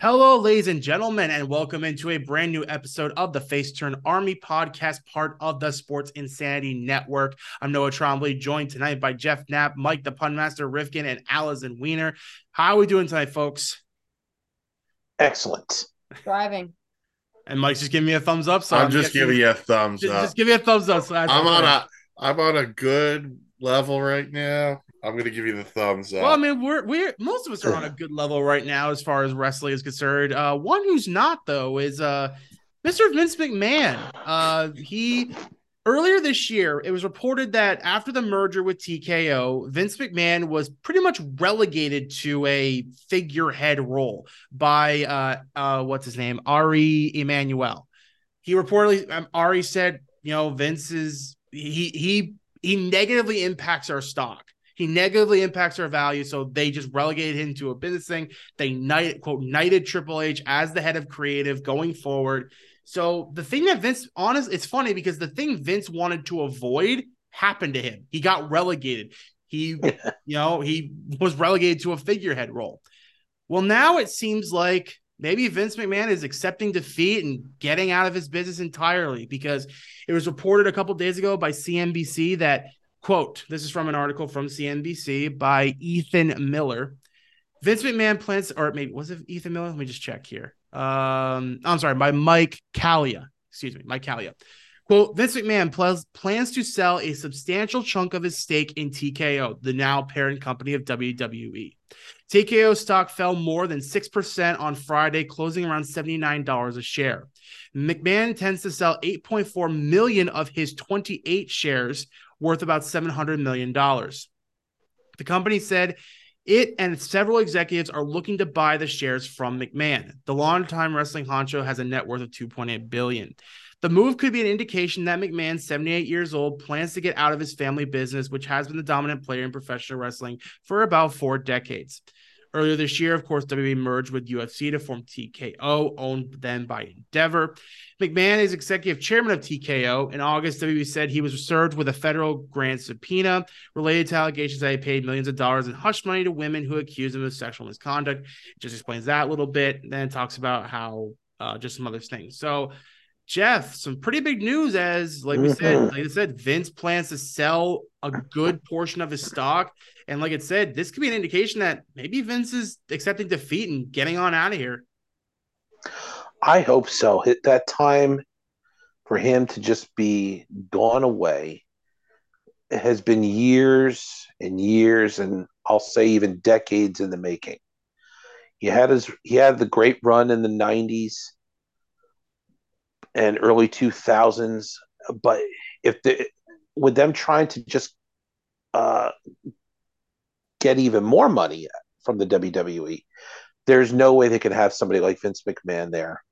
Hello, ladies and gentlemen, and welcome into a brand new episode of the Face Turn Army podcast, part of the Sports Insanity Network. I'm Noah Trombley, joined tonight by Jeff Knapp, Mike the Punmaster Rifkin, and Allison Weiner. How are we doing tonight, folks? Excellent. Driving. And Mike's just giving me a thumbs up. So I'm, just giving you a thumbs just, up. just give me a thumbs up. So I'm on a I'm on a good level right now. I'm gonna give you the thumbs up. Well, I mean, we're we're most of us are on a good level right now as far as wrestling is concerned. Uh, one who's not though is uh, Mr. Vince McMahon. Uh, he earlier this year it was reported that after the merger with TKO, Vince McMahon was pretty much relegated to a figurehead role by uh, uh, what's his name, Ari Emanuel. He reportedly um, Ari said, you know, Vince is he he he negatively impacts our stock. He negatively impacts our value, so they just relegated him to a business thing. They knight, quote knighted Triple H as the head of creative going forward. So the thing that Vince, honest, it's funny because the thing Vince wanted to avoid happened to him. He got relegated. He, you know, he was relegated to a figurehead role. Well, now it seems like maybe Vince McMahon is accepting defeat and getting out of his business entirely because it was reported a couple days ago by CNBC that Quote, this is from an article from CNBC by Ethan Miller. Vince McMahon plans, or maybe was it Ethan Miller? Let me just check here. Um, I'm sorry, by Mike Kalia. Excuse me, Mike Kalia. Quote, Vince McMahon plans, plans to sell a substantial chunk of his stake in TKO, the now parent company of WWE. TKO stock fell more than 6% on Friday, closing around $79 a share. McMahon intends to sell 8.4 million of his 28 shares worth about $700 million. The company said it and several executives are looking to buy the shares from McMahon. The longtime wrestling honcho has a net worth of 2.8 billion. The move could be an indication that McMahon, 78 years old, plans to get out of his family business, which has been the dominant player in professional wrestling for about four decades. Earlier this year, of course, WWE merged with UFC to form TKO, owned then by Endeavor. McMahon is executive chairman of TKO. In August, WWE said he was served with a federal grand subpoena related to allegations that he paid millions of dollars in hush money to women who accused him of sexual misconduct. Just explains that a little bit, then talks about how uh, just some other things. So, Jeff, some pretty big news as like we mm-hmm. said, like I said, Vince plans to sell a good portion of his stock. And like it said, this could be an indication that maybe Vince is accepting defeat and getting on out of here. I hope so. That time for him to just be gone away has been years and years, and I'll say even decades in the making. He had his he had the great run in the '90s and early 2000s, but if the with them trying to just uh, get even more money from the WWE, there's no way they could have somebody like Vince McMahon there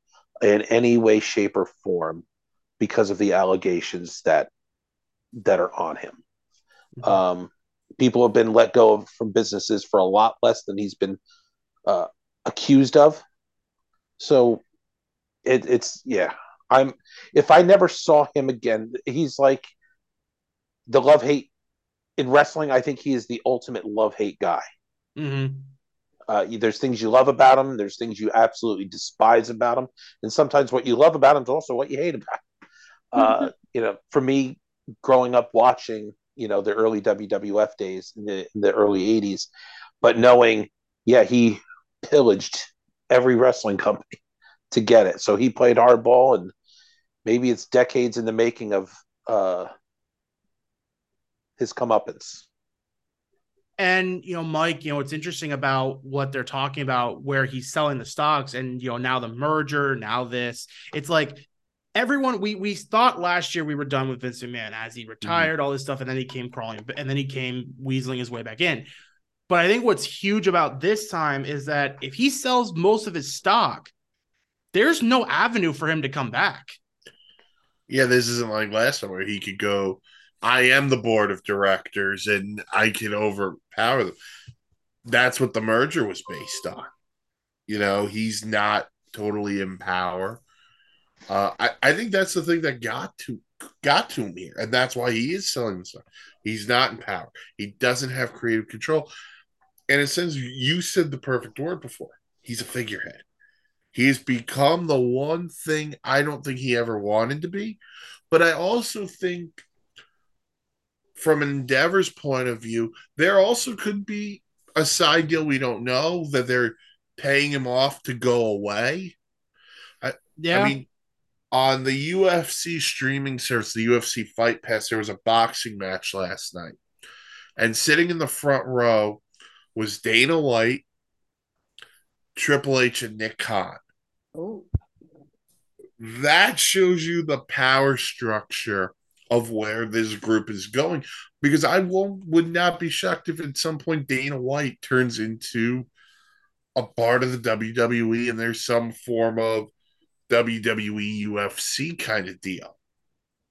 in any way, shape, or form because of the allegations that that are on him. Mm-hmm. Um, people have been let go of, from businesses for a lot less than he's been uh, accused of. So it, it's yeah. I'm if I never saw him again, he's like the love hate in wrestling. I think he is the ultimate love hate guy. Mm-hmm. Uh, there's things you love about him. There's things you absolutely despise about him, and sometimes what you love about him is also what you hate about. Him. Uh, you know, for me, growing up watching, you know, the early WWF days in the, in the early '80s, but knowing, yeah, he pillaged every wrestling company to get it. So he played hardball, and maybe it's decades in the making of uh, his comeuppance. And you know, Mike, you know, it's interesting about what they're talking about, where he's selling the stocks, and you know, now the merger, now this, it's like everyone we we thought last year we were done with Vince McMahon as he retired, mm-hmm. all this stuff, and then he came crawling, and then he came weaseling his way back in. But I think what's huge about this time is that if he sells most of his stock, there's no avenue for him to come back. Yeah, this isn't like last time where he could go I am the board of directors and I can overpower them. That's what the merger was based on. You know, he's not totally in power. Uh, I, I think that's the thing that got to got to him here, and that's why he is selling the stuff. He's not in power. He doesn't have creative control. And it says you said the perfect word before. He's a figurehead. He's become the one thing I don't think he ever wanted to be. But I also think, from Endeavor's point of view, there also could be a side deal we don't know that they're paying him off to go away. I, Yeah. I mean, on the UFC streaming service, the UFC Fight Pass, there was a boxing match last night. And sitting in the front row was Dana White, Triple H, and Nick Khan. Oh, That shows you the power structure of where this group is going. Because I won't would not be shocked if at some point Dana White turns into a part of the WWE and there's some form of WWE UFC kind of deal.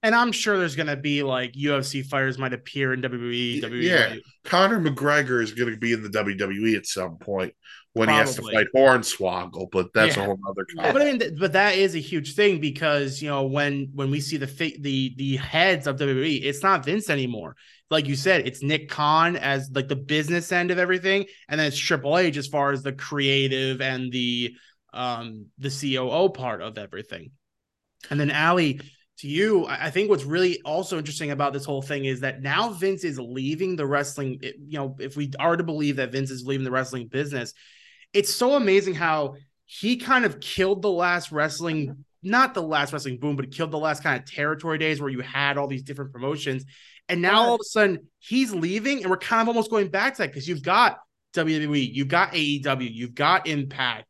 And I'm sure there's gonna be like UFC fighters might appear in WWE. WWE. Yeah. Conor McGregor is going to be in the WWE at some point when he has to Probably. fight Hornswoggle, but that's Yeah. a whole other But I mean, but that is a huge thing because you know when when we see the the the heads of WWE, it's not Vince anymore. Like you said, it's Nick Khan as like the business end of everything, and then it's Triple H as far as the creative and the um the COO part of everything. And then Ali, to you, I think what's really also interesting about this whole thing is that now Vince is leaving the wrestling. You know, if we are to believe that Vince is leaving the wrestling business, it's so amazing how he kind of killed the last wrestling, not the last wrestling boom, but killed the last kind of territory days where you had all these different promotions. And now all of a sudden he's leaving, and we're kind of almost going back to that because you've got WWE, you've got AEW, you've got Impact,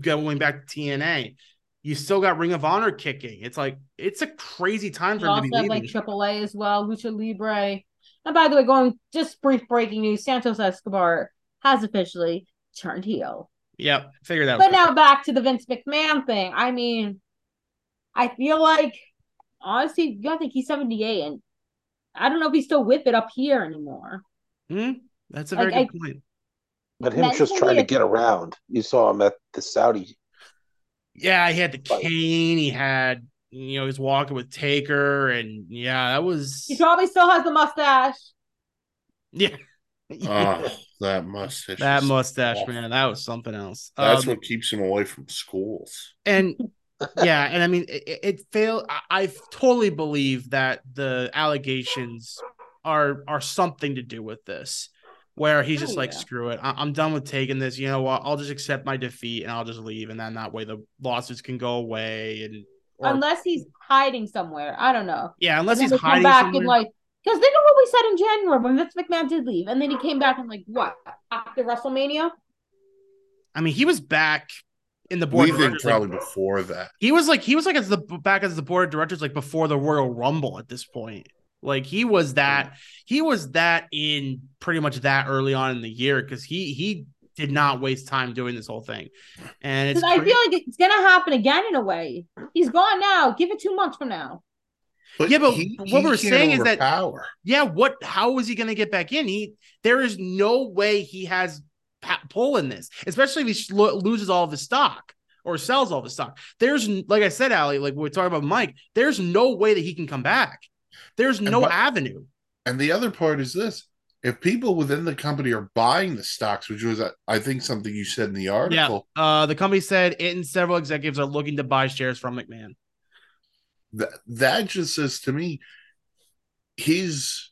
going back to TNA. You still got Ring of Honor kicking. It's like it's a crazy time for him to also be have leaving. like AAA as well, Lucha Libre. And by the way, going just brief breaking news: Santos Escobar has officially turned heel. yep, figure that. Out. But out. now back to the Vince McMahon thing. I mean, I feel like honestly, you gotta think he's 78 and I don't know if he's still with it up here anymore. Hmm, that's a very Like, good point. But him just trying to get around. You saw him at the Saudi. Yeah, he had the Like- cane. He had, you know, he's walking with Taker, and yeah, that was He probably still has the mustache. yeah. Oh, that mustache. That mustache, awful. man, that was something else. That's Um, what keeps him away from schools. and yeah, and I mean, it, it- it failed. I, I totally believe that the allegations are are something to do with this, where he's just Oh, like, yeah. screw it, I, I'm done with taking this. You know what? I'll just accept my defeat and I'll just leave, and then that way the lawsuits can go away. And or- Unless he's hiding somewhere. I don't know. yeah, unless he's then they come hiding back somewhere. and like because think of what we said in January when Vince McMahon did leave, and then he came back and like what after WrestleMania? I mean, he was back in the board. We of think like, probably before that. he was like he was like as the back as the board of directors like before the Royal Rumble at this point. Like he was that he was that in pretty much that early on in the year because he he did not waste time doing this whole thing. And it's Because I cra- feel like it's gonna happen again in a way. He's gone now. Give it two months from now. But Yeah, but he- what he we're saying is that- overpower. yeah, what how is he going to get back in? He there is no way he has pa- pull in this, especially if he lo- loses all of his stock or sells all of his stock. There's like I said, Ali, like we are talking about Mike. There's no way that he can come back. There's no but- avenue. And the other part is this: if people within the company are buying the stocks, which was, uh, I think, something you said in the article, Uh, the company said it and several executives are looking to buy shares from McMahon. that that just says to me his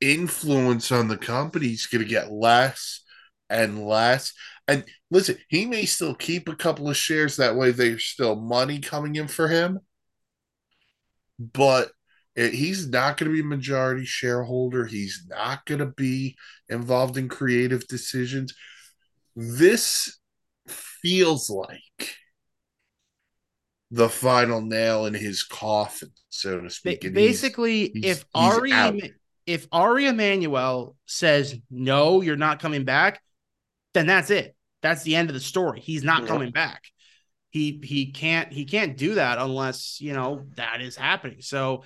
influence on the company is going to get less and less. And listen, he may still keep a couple of shares that way. There's still money coming in for him, but it, he's not going to be majority shareholder. He's not going to be involved in creative decisions. This feels like the final nail in his coffin, so to speak. And basically, he's- if Ari out. If Ari Emanuel says no, you're not coming back, then that's it. That's the end of the story. He's not Yeah. coming back. He he can't he can't do that unless you know that is happening. So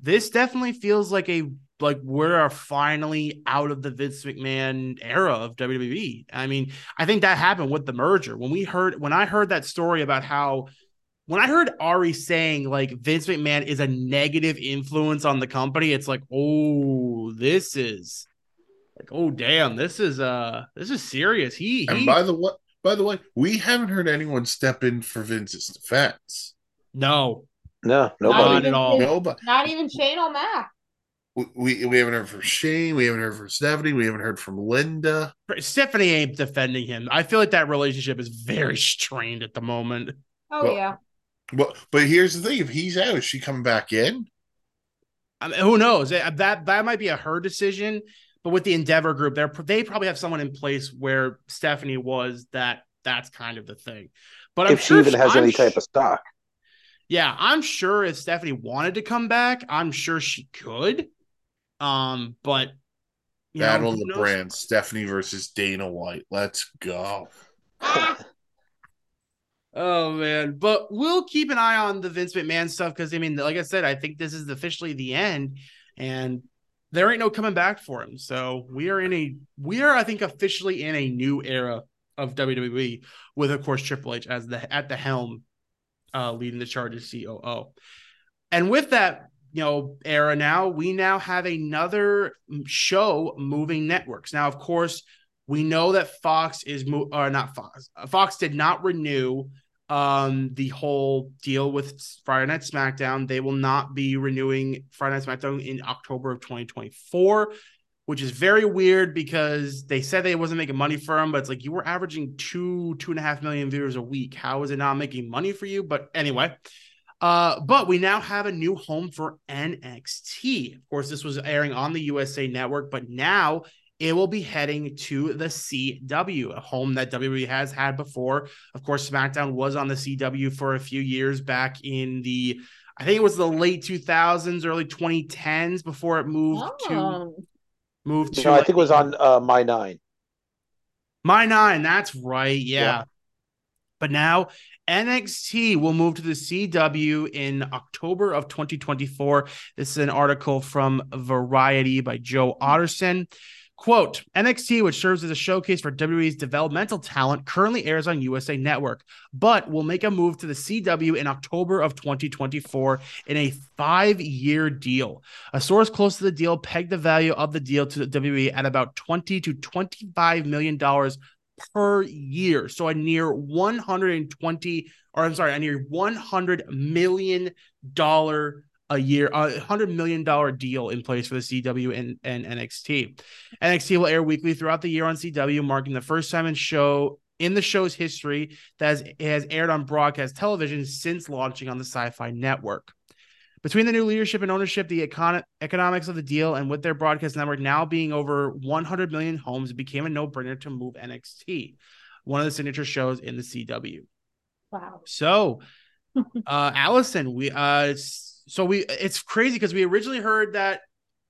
this definitely feels like a like we're finally out of the Vince McMahon era of WWE. I mean, I think that happened with the merger. When we heard when I heard that story about how when I heard Ari saying like Vince McMahon is a negative influence on the company, it's like, oh, this is like, oh damn, this is uh this is serious. He And by the way, By the way, we haven't heard anyone step in for Vince's defense. No, No, nobody. Not even, at all. Nobody. Not even Shane O'Mac. We, we, we haven't heard from Shane. We haven't heard from Stephanie. We haven't heard from Linda. Stephanie ain't defending him. I feel like that relationship is very strained at the moment. Oh Well- yeah. Well, but here's the thing: if he's out, is she coming back in? I mean, who knows? That that that might be a her decision. But with the Endeavor group, they they probably have someone in place where Stephanie was. That that's kind of the thing. But I'm if sure she even has I'm any sh- type of stock. Yeah, I'm sure if Stephanie wanted to come back, I'm sure she could. Um, but you know, Battle of the? Brands: Stephanie versus Dana White. Let's go. Ah, Oh man, but we'll keep an eye on the Vince McMahon stuff because I mean, like I said, I think this is officially the end, and there ain't no coming back for him. So we are in a we are, I think, officially in a new era of WWE with, of course, Triple H as the at the helm, uh, leading the charge as COO. And with that, you know, era now, we now have another show moving networks. Now, of course, we know that Fox is mo- or not Fox. Fox did not renew um the whole deal with Friday Night SmackDown. They will not be renewing Friday Night SmackDown in October of 2024, which is very weird because they said they wasn't making money for them, but it's like you were averaging two, two and a half million viewers a week. How is it not making money for you? But anyway. Uh, but we now have a new home for NXT. Of course, this was airing on the USA Network, but now it will be heading to the CW, a home that WWE has had before. Of course, SmackDown was on the CW for a few years back in the, I think it was the late 2000s, early 2010s before it moved to moved to. No, I think it was on uh, my nine. My Nine. That's right. Yeah. Yeah. But now NXT will move to the CW in October of 2024. This is an article from Variety by Joe Otterson. Quote NXT, which serves as a showcase for WWE's developmental talent, currently airs on USA Network, but will make a move to the CW in October of 2024 in a five year deal. A source close to the deal pegged the value of the deal to the WWE at about 20 to 25 million dollars per year. So a near 120 or I'm sorry, a near 100 million dollar a year, a hundred million dollar deal in place for the CW and, and NXT. NXT will air weekly throughout the year on CW, marking the first time in show in the show's history that has, has aired on broadcast television since launching on the Sci-Fi Network. Between the new leadership and ownership, the econ- economics of the deal, and with their broadcast network now being over 100 million homes, it became a no-brainer to move NXT, one of the signature shows in the CW. Wow. So, uh, Allison, we uh, so we it's crazy because we originally heard that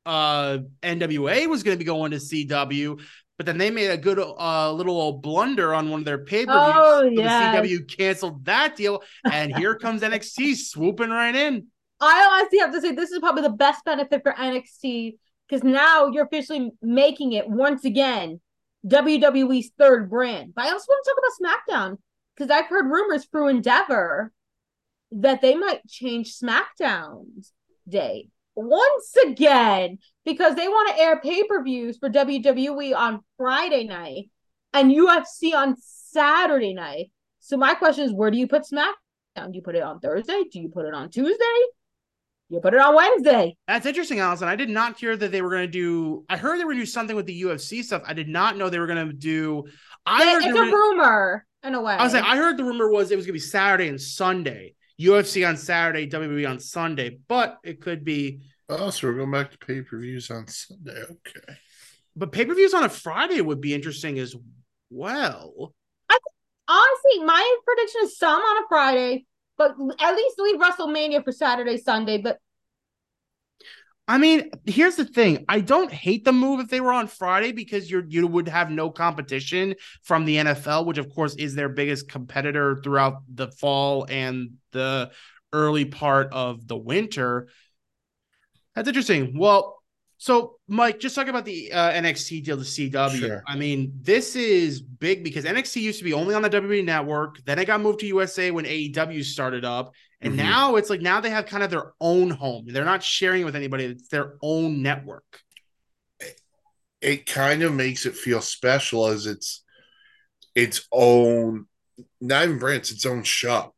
uh NWA was going to be going to CW, but then they made a good uh little old blunder on one of their pay per views. Oh, so. The CW canceled that deal, and here comes NXT swooping right in. I honestly have to say this is probably the best benefit for NXT because now you're officially making it once again WWE's third brand. But I also want to talk about SmackDown because I've heard rumors through Endeavor that they might change SmackDown's date once again because they want to air pay per views for WWE on Friday night and UFC on Saturday night. So my question is, where do you put SmackDown? Do you put it on Thursday? Do you put it on Tuesday? You put it on Wednesday. That's interesting, Allison. I did not hear that they were going to do. I heard they were going to do something with the UFC stuff. I did not know they were going to do. I heard it's a rumor in a way. I was like, I heard the rumor was it was gonna be Saturday and Sunday. UFC on Saturday, WWE on Sunday, but it could be. Oh, so we're going back to pay per views on Sunday. Okay. But pay per views on a Friday would be interesting as well. I Honestly, my prediction is some on a Friday, but at least leave WrestleMania for Saturday, Sunday. But I mean, here's the thing: I don't hate the move if they were on Friday because you're you would have no competition from the NFL, which of course is their biggest competitor throughout the fall and the early part of the winter. That's interesting. Well, so Mike, just talk about the uh, NXT deal to CW. Sure. I mean, this is big because NXT used to be only on the WWE network. Then it got moved to USA when AEW started up. And Mhm. now it's like now they have kind of their own home. They're not sharing it with anybody. It's their own network. It kind of makes it feel special as it's its own, not even brand, it's its own show.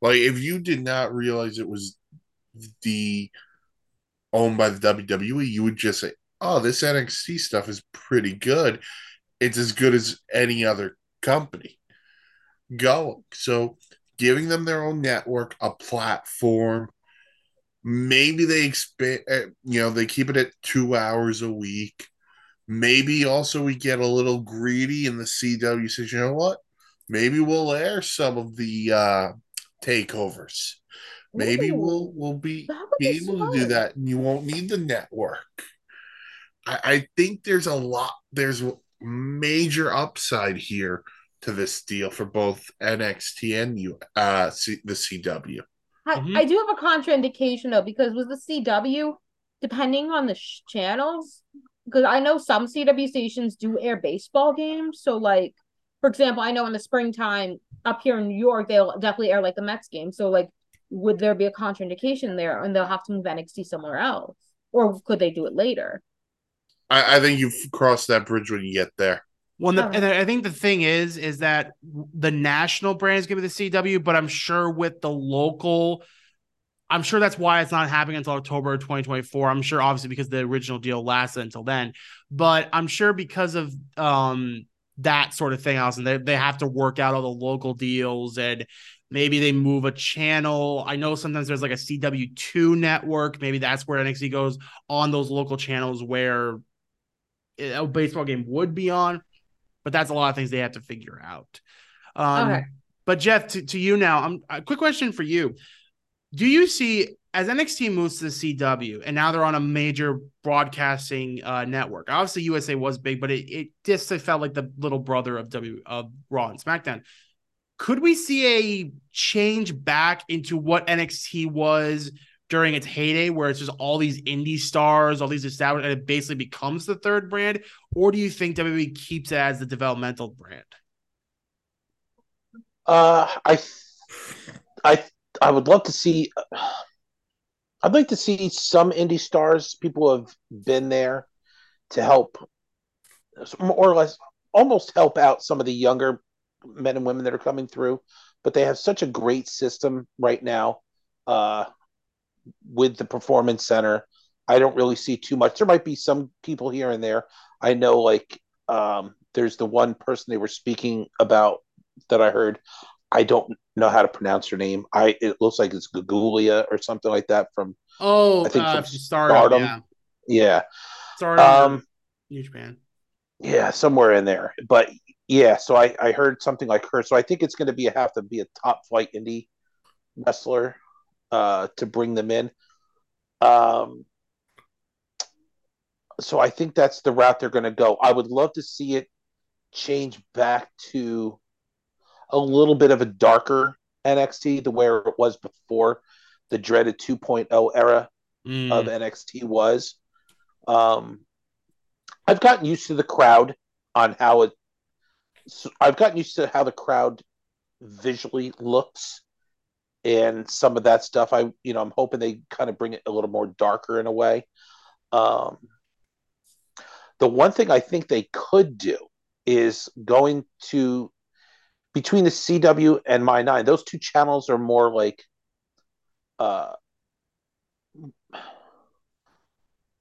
Like if you did not realize it was the owned by the WWE, you would just say, "Oh, this NXT stuff is pretty good. It's as good as any other company going." So, giving them their own network, a platform, maybe they expand. You know, they keep it at two hours a week. Maybe also we get a little greedy and the CW says, "You know what? Maybe we'll air some of the uh, takeovers." Maybe Ooh, we'll we'll be, be be able to do that, and you won't need the network. I, I think there's a lot. There's major upside here to this deal for both NXT and you uh C, the CW. I, Mhm. I do have a contraindication though because with the CW, depending on the sh- channels, because I know some CW stations do air baseball games. So like, for example, I know in the springtime up here in New York, they'll definitely air like the Mets game. So like, would there be a contraindication there, and they'll have to move NXT somewhere else, or could they do it later? I, I think you've crossed that bridge when you get there. Well, and, the, and I think the thing is, is that the national brand is going to be the CW, but I'm sure with the local, I'm sure that's why it's not happening until October 2024. I'm sure, obviously, because the original deal lasted until then, but I'm sure because of um that sort of thing, Allison, they they have to work out all the local deals and maybe they move a channel. I know sometimes there's like a CW2 network. Maybe that's where NXT goes on those local channels where a baseball game would be on but that's a lot of things they have to figure out. Um, Okay. But Jeff, to, to you now, um, a quick question for you: Do you see as NXT moves to the CW and now they're on a major broadcasting uh, network? Obviously, USA was big, but it, it just felt like the little brother of W of Raw and SmackDown. Could we see a change back into what NXT was during its heyday, where it's just all these indie stars, all these established, and it basically becomes the third brand? Or do you think WWE keeps it as the developmental brand? Uh, I, I, I would love to see. I'd like to see some indie stars, people who have been there, to help, more or less, almost help out some of the younger men and women that are coming through. But they have such a great system right now, uh, with the performance center. I don't really see too much. There might be some people here and there. I know, like, um, there's the one person they were speaking about that I heard. I don't know how to pronounce her name. I it looks like it's Gugulia or something like that from Oh, I think uh, from Stardom, Stardom. yeah, yeah. Stardom, Um New Japan. yeah, somewhere in there. But yeah, so I, I heard something like her. So I think it's gonna be have to be a top flight indie wrestler uh to bring them in. Um so I think that's the route they're gonna go. I would love to see it change back to a little bit of a darker NXT the where it was before the dreaded 2.0 era Mm. of NXT was. Um, I've gotten used to the crowd on how it. So I've gotten used to how the crowd visually looks, and some of that stuff. I you know I'm hoping they kind of bring it a little more darker in a way. Um, the one thing I think they could do is going to between the CW and My Nine. Those two channels are more like. Uh,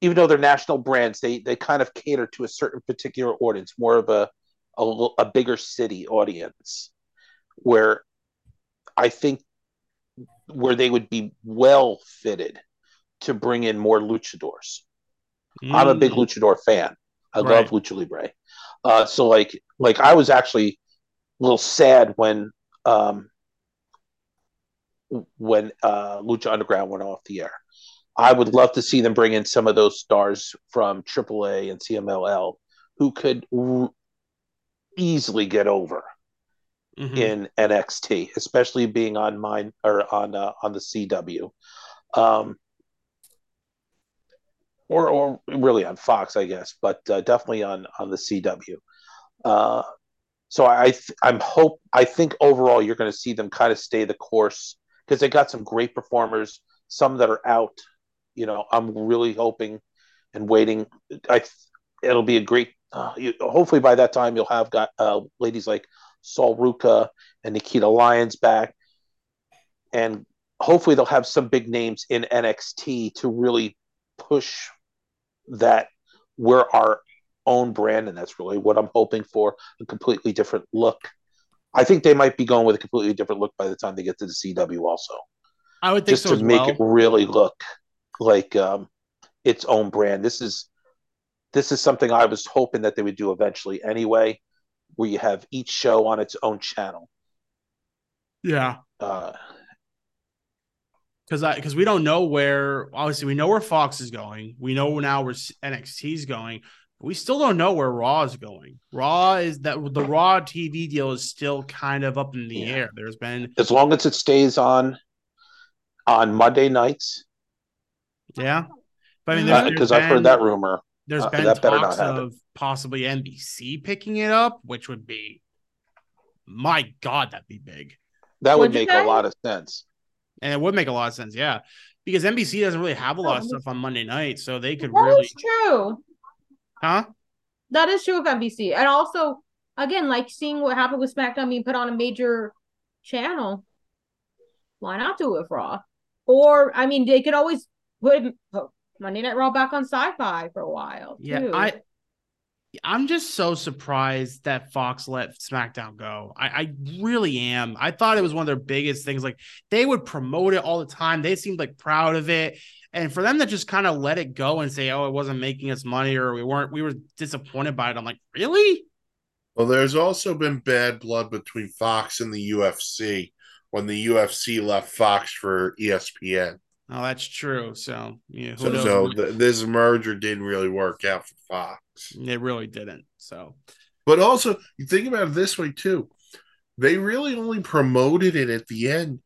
even though they're national brands, they they kind of cater to a certain particular audience, more of a a, a bigger city audience, where I think where they would be well fitted to bring in more luchadors. I'm a big Mm. luchador fan. I Right. love lucha libre. Uh, so like like I was actually a little sad when um, when uh, Lucha Underground went off the air. I would love to see them bring in some of those stars from AAA and CMLL who could r- easily get over Mhm. in NXT, especially being on mine or on uh, on the CW, um, or or really on Fox, I guess, but uh, definitely on on the CW. Uh, so I I'm hope I think overall you're going to see them kind of stay the course because they got some great performers, some that are out. You know, I'm really hoping and waiting. I it'll be a great uh, you, hopefully by that time you'll have got uh, ladies like Sol Ruca and Nikita Lyons back, and hopefully they'll have some big names in NXT to really push that we're our own brand, and that's really what I'm hoping for a completely different look. I think they might be going with a completely different look by the time they get to the CW, also. I would think just so to make well. it really look like um, its own brand. This is this is something I was hoping that they would do eventually anyway, where you have each show on its own channel. yeah. Uh, because I because we don't know where obviously we know where Fox is going. We know now where NXT is going. But we still don't know where Raw is going. Raw is that the Raw TV deal is still kind of up in the Yeah. air. There's been as long as it stays on on Monday nights, yeah, but I mean because there's I've heard that rumor. There's uh, been that better not talks of possibly NBC picking it up, which would be my God, that'd be big. That would What'd make a lot of sense. And it would make a lot of sense, yeah. Because NBC doesn't really have a lot of stuff on Monday night, so they could That really is true. huh? That is true of NBC. And also, again, like seeing what happened with SmackDown being put on a major channel. Why not do it with Raw? Or, I mean, they could always put put Monday Night Raw back on sci-fi for a while. Yeah, too. I I'm just so surprised that Fox let SmackDown go. I, I really am. I thought it was one of their biggest things. Like they would promote it all the time. They seemed like proud of it. And for them to just kind of let it go and say, "Oh, it wasn't making us money," or we weren't, we were disappointed by it. I'm like, really? Well, there's also been bad blood between Fox and the UFC when the UFC left Fox for ESPN. Oh, that's true. So yeah, who So, knows? so th- this merger didn't really work out for Fox. it really didn't. So But also, you think about it this way too. They really only promoted it at the end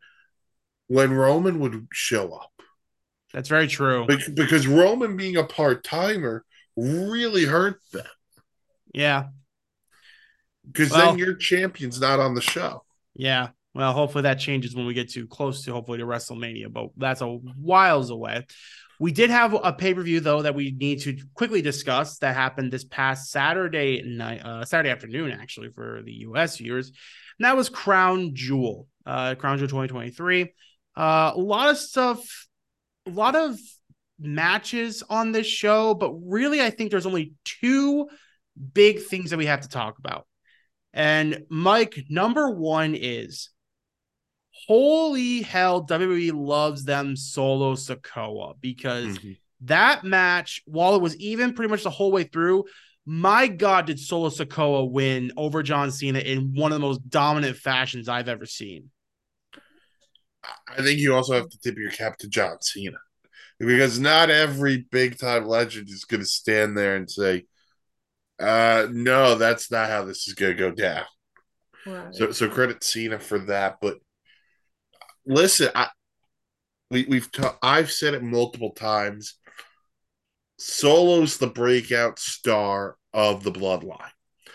when Roman would show up. that's very true. Bec- Because Roman being a part timer really hurt them. Yeah, Because Well- then your champion's not on the show. Yeah. Well, hopefully that changes when we get too close to hopefully to WrestleMania, but that's a whiles away. We did have a pay per view though that we need to quickly discuss that happened this past Saturday night, uh, Saturday afternoon actually for the U.S. viewers, and that was Crown Jewel, uh, Crown Jewel 2023. Uh, a lot of stuff, a lot of matches on this show, but really I think there's only two big things that we have to talk about. And Mike, number one is holy hell, WWE loves them solo Sikoa because that match, while it was even pretty much the whole way through, my God, did Solo Sikoa win over John Cena in one of the most dominant fashions I've ever seen. I think you also have to tip your cap to John Cena. Because not every big time legend is going to stand there and say, uh, no, that's not how this is going to go down. Right. So, so credit Cena for that. But listen, I we we've ta- I've said it multiple times. Solo's the breakout star of the bloodline.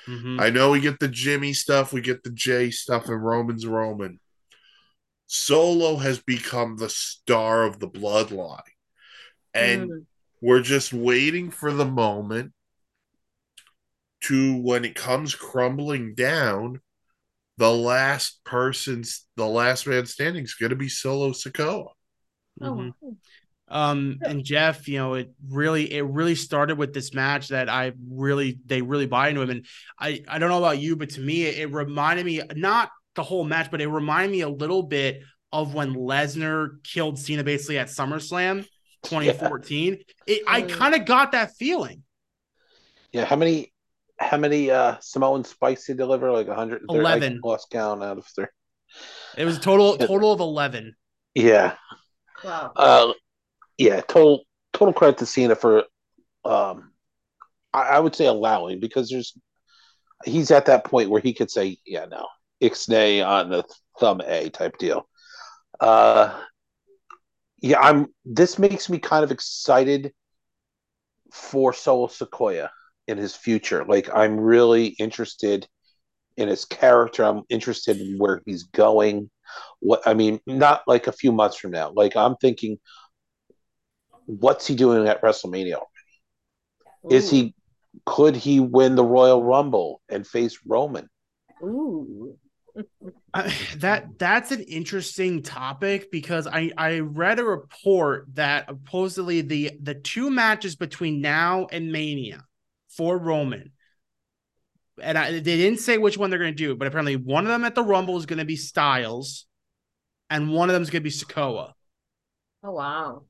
Mhm. I know we get the Jimmy stuff, we get the Jay stuff, and Roman's Roman. Solo has become the star of the bloodline. And Mm. we're just waiting for the moment to when it comes crumbling down, the last person's the last man standing is going to be Solo Sikoa. Oh, Mhm. wow. Um, and Jeff, you know, it really, it really started with this match that I really, they really buy into him. And I, I don't know about you, but to me, it, it reminded me not the whole match, but it reminded me a little bit of when Lesnar killed Cena basically at SummerSlam 2014. It, I Mm. kind of got that feeling. Yeah, how many how many uh Samoan spikes he deliver? Like 130 11. I lost count out of three. It was a total, total of 11. Yeah. Wow. Uh yeah, total total credit to Cena for um I, I would say allowing because there's he's at that point where he could say, yeah, no, ixnay on the thumb A type deal. Uh yeah, I'm this makes me kind of excited for Solo Sikoa in his future. Like I'm really interested in his character. I'm interested in where he's going. What I mean, not like a few months from now. Like I'm thinking, what's he doing at WrestleMania? Is Ooh. he could he win the Royal Rumble and face Roman? Ooh. I, that that's an interesting topic because I I read a report that supposedly the the two matches between now and Mania for Roman, and I, they didn't say which one they're going to do, but apparently one of them at the Rumble is going to be Styles, and one of them is going to be Sikoa. Oh wow.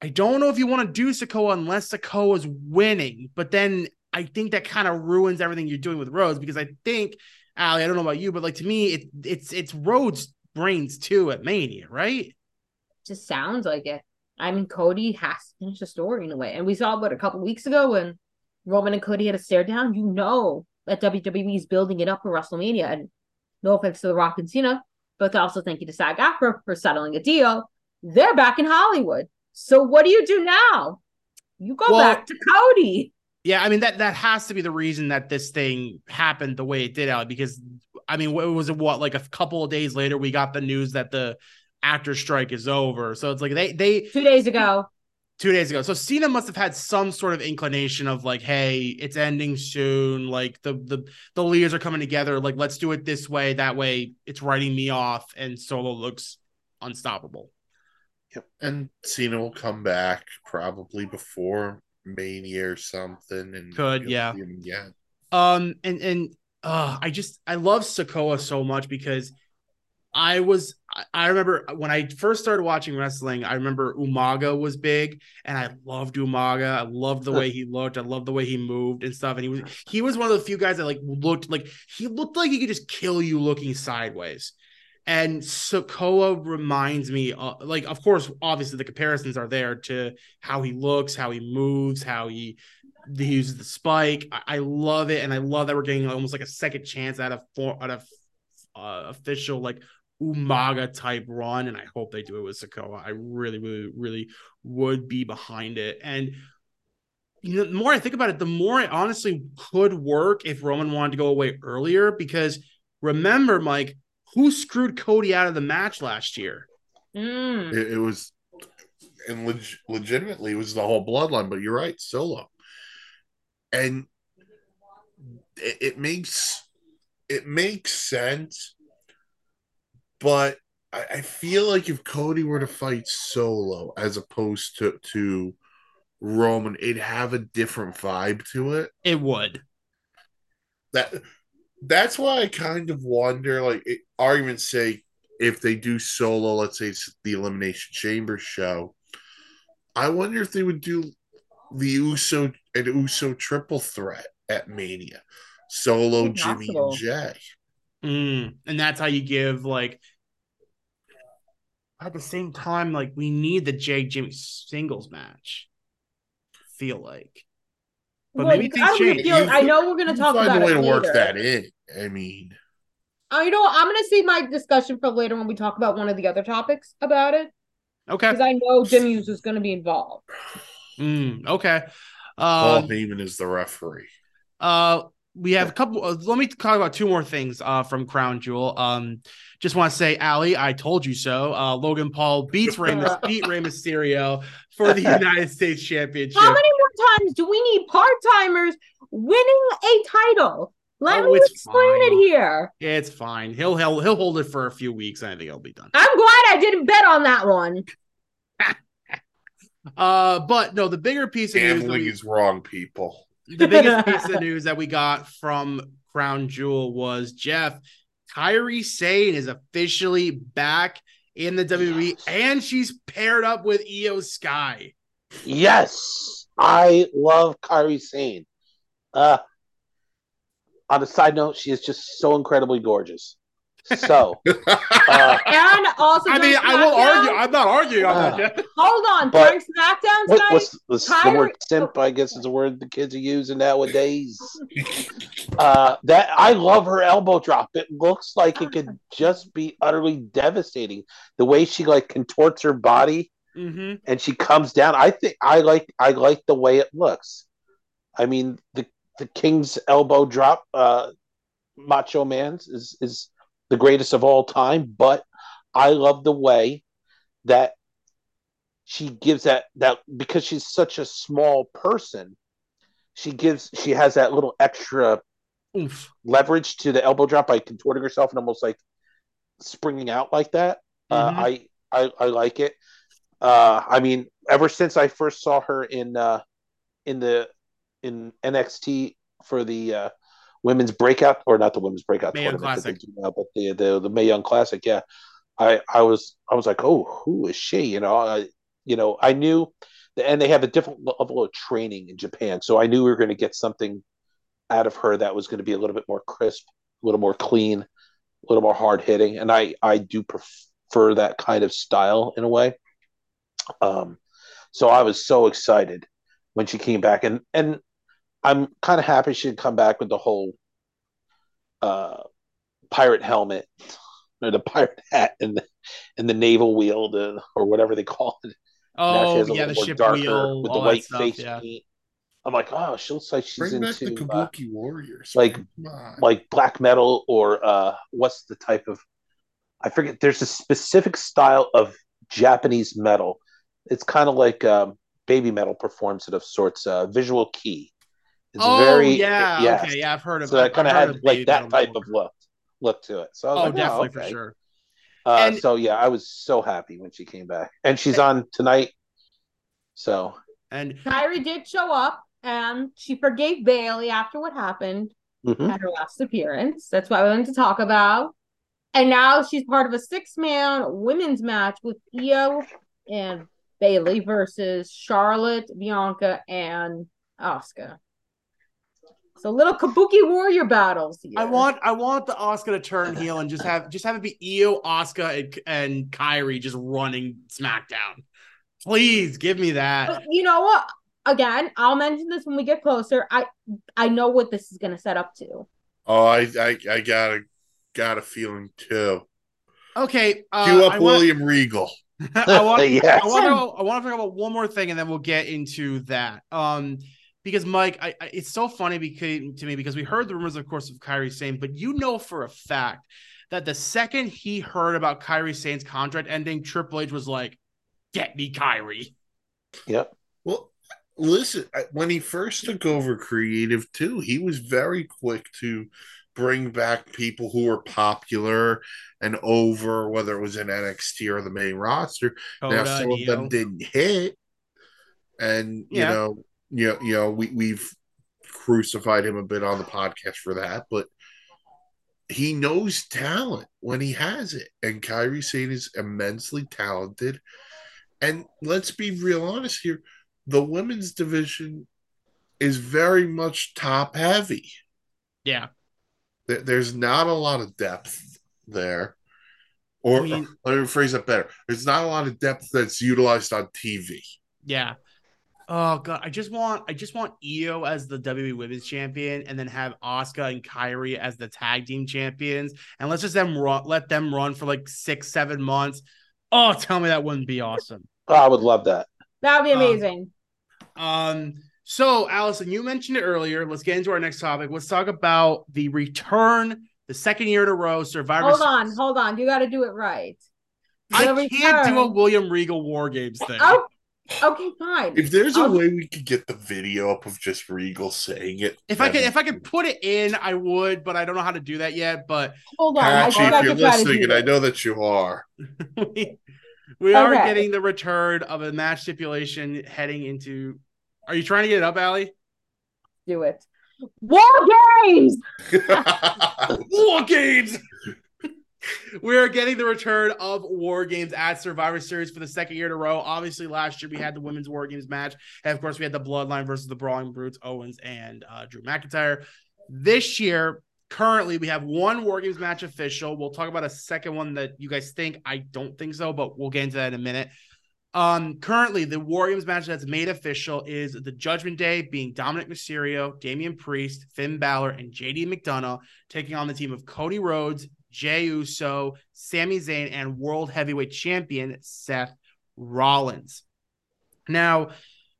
I don't know if you want to do Sikoa unless Sikoa's winning, but then I think that kind of ruins everything you're doing with Rhodes because I think Ali, I don't know about you, but like to me, it it's it's Rhodes brains too at Mania, right? Just sounds like it. I mean, Cody has to finish the story in a way, and we saw what a couple weeks ago when Roman and Cody had a stare down. You know that WWE is building it up for WrestleMania, and no offense to The Rock and Cena, but also thank you to SAG-AFTRA for settling a deal. They're back in Hollywood. So what do you do now? You go Well- back to Cody. Yeah, I mean that that has to be the reason that this thing happened the way it did, Ali. Because I mean, what was it? What like a couple of days later, we got the news that the actor strike is over. So it's like they they Two days ago. Two days ago. So Cena must have had some sort of inclination of like, hey, it's ending soon. Like the the the leaders are coming together. Like let's do it this way. That way, it's writing me off, and Solo looks unstoppable. Yep, And Cena will come back probably before Mania or something. And Could, yeah. again. Um, and and uh, I just I love Sikoa so much because I was I- remember when I first started watching wrestling, I remember Umaga was big, and I loved Umaga. I loved the way he looked. I loved the way he moved and stuff. And he was he was one of the few guys that like looked like he looked like he could just kill you looking sideways. And Sikoa reminds me, uh, like, of course, obviously the comparisons are there to how he looks, how he moves, how he he uses the spike. I, I love it, and I love that we're getting almost like a second chance out of for, out of uh, official like Umaga type run, and I hope they do it with Sikoa. I really, really, really would be behind it. And you know, the more I think about it, the more it honestly could work if Roman wanted to go away earlier. Because remember, Mike, who screwed Cody out of the match last year? Mm. It, it was, and leg- legitimately, it was the whole bloodline. But you're right, Solo, and it, it makes it makes sense. But I, I feel like if Cody were to fight Solo as opposed to to Roman, it'd have a different vibe to it. It would. that that's why I kind of wonder, like, it, argument's sake, if they do solo, let's say it's the Elimination Chamber show, I wonder if they would do the Uso and Uso triple threat at Mania, solo Jimmy and Jay. Mm, and that's how you give like at the same time, like we need the Jay Jimmy singles match. Feel like, but Well, maybe I things really change. feel- You I know we're gonna talk find about a way it to work that in. I mean, Oh, you know what? I'm going to save my discussion for later when we talk about one of the other topics about it okay, because I know Jimmy is going to be involved. Mm, okay. Paul Um, Heyman is the referee. Uh, we have a couple. Uh, let me talk about two more things. Uh, from Crown Jewel. Um, just want to say, Ali, I told you so. Uh, Logan Paul beats Rey, Mys- beat Rey Mysterio for the United States Championship. How many more times do we need part timers winning a title? Let Oh, me explain fine. it here. It's fine. He'll he'll he'll hold it for a few weeks. and I think he'll be done. I'm glad I didn't bet on that one. Uh, but no, the bigger piece of news. Gambling is wrong, people. The biggest piece of news that we got from Crown Jewel was Jeff Kairi Sane is officially back in the WWE, Yes. and she's paired up with IYO SKY. Yes, I love Kairi Sane. Uh, on a side note, she is just so incredibly gorgeous. So, uh, And also, I mean, during I will argue. I'm not arguing on that. Jeff. Hold on, But during SmackDown what, tonight, what's, what's the word simp? I guess is a word the kids are using nowadays. Uh, that I love her elbow drop. It looks like it could just be utterly devastating. The way she like contorts her body hmm and she comes down. I think I like I like the way it looks. I mean the the King's elbow drop, uh, Macho Man's is is the greatest of all time. But I love the way that she gives that that because she's such a small person, she gives she has that little extra Oof. leverage to the elbow drop by contorting herself and almost like springing out like that. Mhm. Uh, I, I I like it. Uh, I mean, ever since I first saw her in uh, in the in NXT for the uh, women's breakout or not the women's breakout Young tournament that they Classic. do now, but the the the Mae Young Classic. Yeah, I I was I was like, oh, who is she? You know, I you know I knew, and they have a different level of training in Japan, so I knew we were going to get something out of her that was going to be a little bit more crisp, a little more clean, a little more hard hitting, and I I do prefer that kind of style in a way. Um, so I was so excited when she came back, and and I'm kind of happy she didn't come back with the whole uh, pirate helmet or the pirate hat and the and the naval wheel, the or whatever they call it. Oh yeah, the ship wheel with the white stuff, face Yeah. paint. I'm like, oh, she looks like she's Bring back the into uh, Warriors. like- like black metal or uh what's the type of I forget there's a specific style of Japanese metal. It's kind of like um, Babymetal performs it of sorts, uh, visual kei. It's Oh very yeah, yes. okay, yeah, I've heard of. It. So that I've kind of had like that type before. of look look to it. So I was Oh, like, definitely okay. for sure. Uh, And- so yeah, I was so happy when she came back, and she's on tonight. So And Kairi did show up and she forgave Bayley after what happened mhm. at her last appearance. That's what I wanted to talk about. And now she's part of a six man women's match with Io and Bayley versus Charlotte, Bianca, and Asuka. So little Kabuki warrior battles here. I want I want the Asuka to turn heel and just have just have it be Io, Asuka, and, and Kairi just running SmackDown. Please give me that. But you know what? Again, I'll mention this when we get closer. I I know what this is gonna set up to. Oh, I, I, I got a, got a feeling too. Okay, uh, Cue up I want, William Regal. I want yes. I want to I want to talk about one more thing, and then we'll get into that. Um, because Mike, I, I it's so funny because to me because we heard the rumors, of course, of Kairi Sane, but you know for a fact that the second he heard about Kairi Sane's contract ending, Triple H was like, "Get me Kairi." Yep. Well, listen, when he first took over creative too, he was very quick to bring back people who were popular and over, whether it was in NXT or the main roster. Oh, now Coda, some of them didn't hit, and you know, you know, you know, we we've crucified him a bit on the podcast for that, but he knows talent when he has it, and Kairi Sane is immensely talented. And let's be real honest here: the women's division is very much top heavy. Yeah, There- There's not a lot of depth there. Or I mean- let me phrase that better. There's not a lot of depth that's utilized on TV. yeah. Oh god, I just want I just want Io as the WWE Women's Champion, and then have Asuka and Kairi as the tag team champions, and let's just them run, let them run for like six, seven months. Oh, tell me that wouldn't be awesome. Oh, I would love that. That would be Um, amazing. Um, so Allison, you mentioned it earlier. Let's get into our next topic. Let's talk about the return, the second year in a row, Survivor. hold on, hold on. You got to do it right. I The can't do a William Regal War Games thing. Oh, okay, fine. If there's a I'll- way we could get the video up of just Regal saying it, If I could, if I could put it in, I would, but I don't know how to do that yet. But Hold on. I Patchy, I if you're could try to listening, and I know that you are, we, we are Okay. getting the return of a match stipulation heading into. Are you trying to get it up, Allie? Do it. War games. War Games. We are getting the return of War Games at Survivor Series for the second year in a row. Obviously, last year we had the women's War Games match, and of course we had the Bloodline versus the Brawling Brutes, Owens and uh, Drew McIntyre. This year, currently, we have one War Games match official. We'll talk about a second one that you guys think. I don't think so, but we'll get into that in a minute. Um, currently, the War Games match that's made official is the Judgment Day being Dominic Mysterio, Damian Priest, Finn Balor, and JD McDonagh taking on the team of Cody Rhodes, Jey Uso, Sami Zayn, and World Heavyweight Champion Seth Rollins. Now,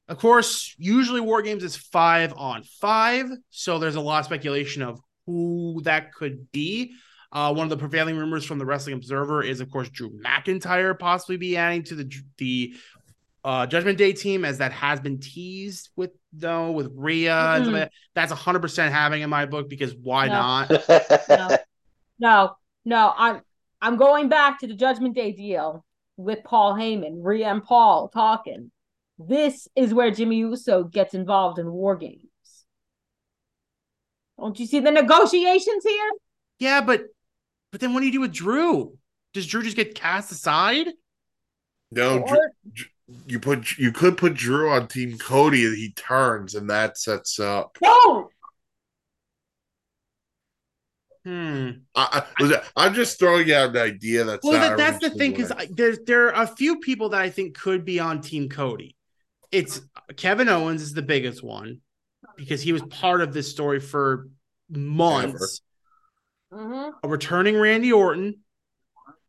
of course, usually War Games is five on five, so there's a lot of speculation of who that could be. Uh, one of the prevailing rumors from the Wrestling Observer is, of course, Drew McIntyre possibly be adding to the the uh Judgment Day team as that has been teased with though with Rhea Mhm. like. That's hundred percent having in my book because why No. not? No, no, no. I'm I'm going back to the Judgment Day deal with Paul Heyman, Rhea and Paul talking. This is where Jimmy Uso gets involved in war games. Don't you see the negotiations here? Yeah, but but then what do you do with Drew? Does Drew just get cast aside? No, Dr- Or- you put you could put Drew on Team Cody and he turns and that sets up. no, Hmm. I, I, listen, I'm just throwing out an idea that's Well, that, that's the thing because there's there are a few people that I think could be on Team Cody. It's Kevin Owens is the biggest one because he was part of this story for months. Mhm. A returning Randy Orton.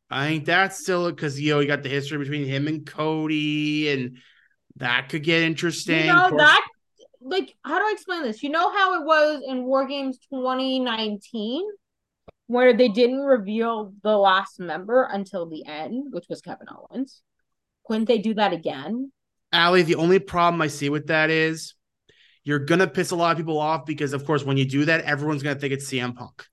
I think that's still because you know you got the history between him and Cody, and that could get interesting. you know that. Like, how do I explain this? You know how it was in War Games 2019, where they didn't reveal the last member until the end, which was Kevin Owens. Couldn't they do that again? Allie, the only problem I see with that is you're gonna piss a lot of people off because, of course, when you do that, everyone's gonna think it's CM Punk.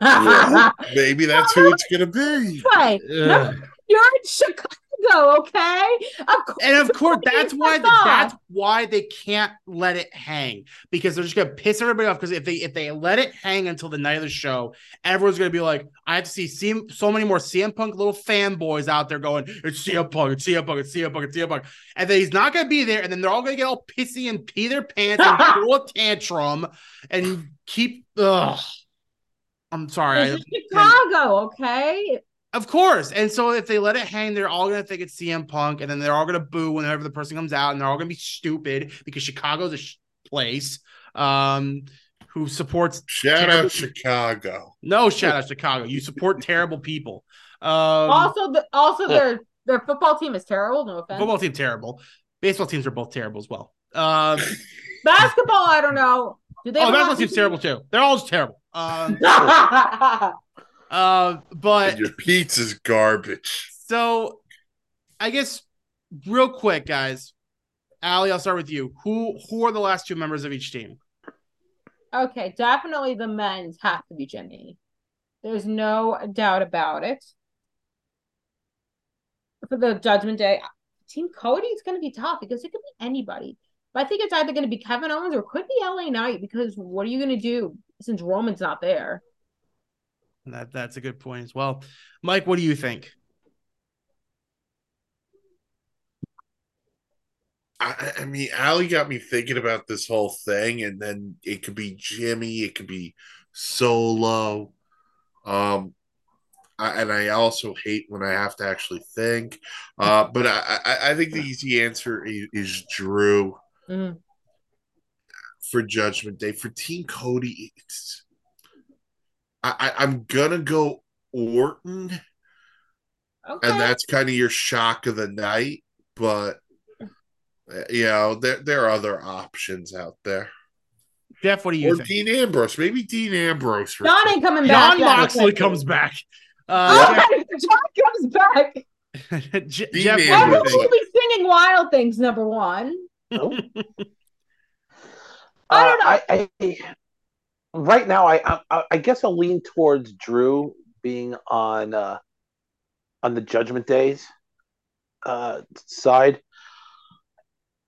Yeah. maybe that's who it's gonna be. Right. Ugh. You're in Chicago, okay? Of. And of course, that's why that's why they can't let it hang because they're just gonna piss everybody off. Because if they if they let it hang until the night of the show, everyone's gonna be like, I have to see so many more CM Punk little fanboys out there going, it's CM Punk, it's CM Punk, it's CM Punk, it's CM Punk, and then he's not gonna be there, and then they're all gonna get all pissy and pee their pants and throw a tantrum and keep. Ugh. I'm sorry. This I- is Chicago, okay? Of course. And so if they let it hang, they're all gonna think it's CM Punk, and then they're all gonna boo whenever the person comes out, and they're all gonna be stupid because Chicago's a sh- place um who supports Shout Terrible- out Chicago. no shout out Chicago. You support terrible people. Um also, the, also their their football team is terrible. No offense. football team terrible. Baseball teams are both terrible as well. Um Basketball, I don't know. Do they? oh, basketball team's team? terrible too. They're all just terrible. Um uh but And your pizza's garbage. So, I guess real quick, guys. Allie, I'll start with you. Who who are the last two members of each team? okay, definitely the men's have to be Jimmy. There's no doubt about it. For the Judgment Day, Team Cody is going to be tough because it could be anybody. But I think it's either going to be Kevin Owens or it could be LA Knight because what are you going to do since Roman's not there? That that's a good point as well. Mike, what do you think? I, I mean, Allie got me thinking about this whole thing, and then it could be Jimmy, it could be Solo. Um, I, and I also hate when I have to actually think. Uh, but I, I, I think the easy answer is, is Drew Mhm. for Judgment Day. For Team Cody, it's I, I, I'm gonna go Orton, Okay. and that's kind of your shock of the night. But uh, you know, there there are other options out there. Jeff, what do you Or think? Dean Ambrose, maybe Dean Ambrose. John ain't coming back. John that Moxley quickly. comes back. Oh, Uh, John comes back. Jeff, Je- Dean Jeff, what do you she'll be singing Wild Things, number one. Nope. I don't Uh, I, I right now I, I I guess I'll lean towards Drew being on uh on the Judgment Days uh side.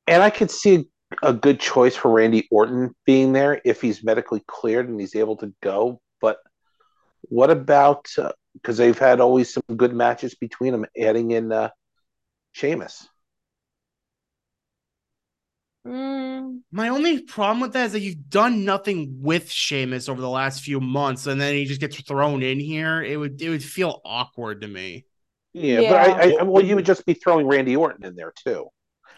And I could see a good choice for Randy Orton being there if he's medically cleared and he's able to go. But what about because they've had always some good matches between them, adding in uh, Sheamus? Mm, My only problem with that is that you've done nothing with Sheamus over the last few months, and then he just gets thrown in here. It would it would feel awkward to me. Yeah, Yeah. but I, I well, you would just be throwing Randy Orton in there too,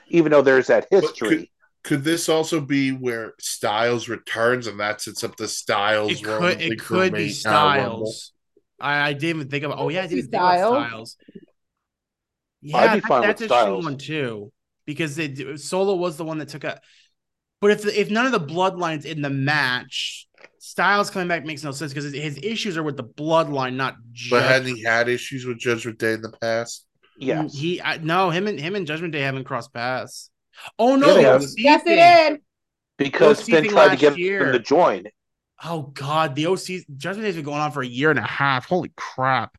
even though there's that history. Could this also be where Styles returns and that sets up the Styles? It could it could be Styles. I, I didn't even think about. Oh yeah, I I didn't see think about Styles. Styles. I'd Yeah, be that- fine that's with an interesting Styles. one too, because it, Solo was the one that took a. But if the, if none of the bloodlines in the match, Styles coming back makes no sense because his, his issues are with the bloodline, not But hadn't he had issues with Judgment Day in the past? Yes. He I, no him and him and Judgment Day haven't crossed paths. Oh no, Yeah, the Yes, thing. it did. because OC Finn tried to get year. him to join. Oh God, the OC Judgment Day's been going on for a year and a half. Holy crap.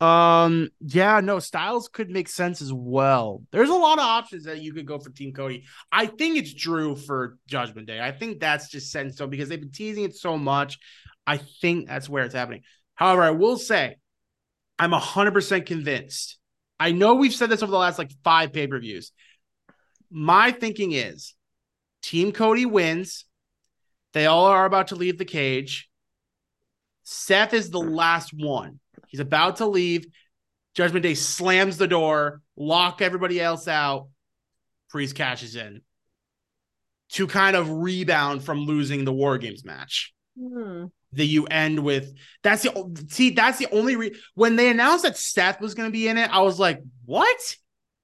Um, yeah, no, Styles could make sense as well. There's a lot of options that you could go for Team Cody. I think it's Drew for Judgment Day. I think that's just set in stone because they've been teasing it so much. I think that's where it's happening. However, I will say I'm 100% convinced. I know we've said this over the last like five pay per views. My thinking is Team Cody wins. They all are about to leave the cage. Seth is the last one. He's about to leave. Judgment Day slams the door, lock everybody else out. Priest cashes in to kind of rebound from losing the War Games match. Hmm. That you end with that's the see that's the only re- when they announced that Seth was going to be in it, I was like, what?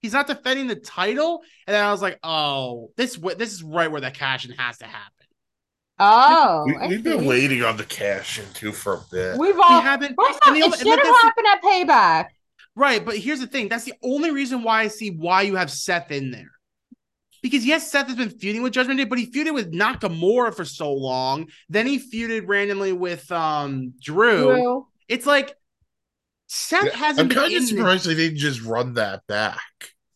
He's not defending the title, and then I was like, oh, this this is right where that cash in has to happen. Oh, we, we've been waiting on the cash in too for a bit. We've We all. haven't, First and off, the it should have happened at Payback. Right, but here's the thing. That's the only reason why I see why you have Seth in there. Because yes, Seth has been feuding with Judgment Day, but he feuded with Nakamura for so long. Then he feuded randomly with um Drew. Drew. It's like Seth Yeah, hasn't I'm been kind in of the- surprised they didn't just run that back.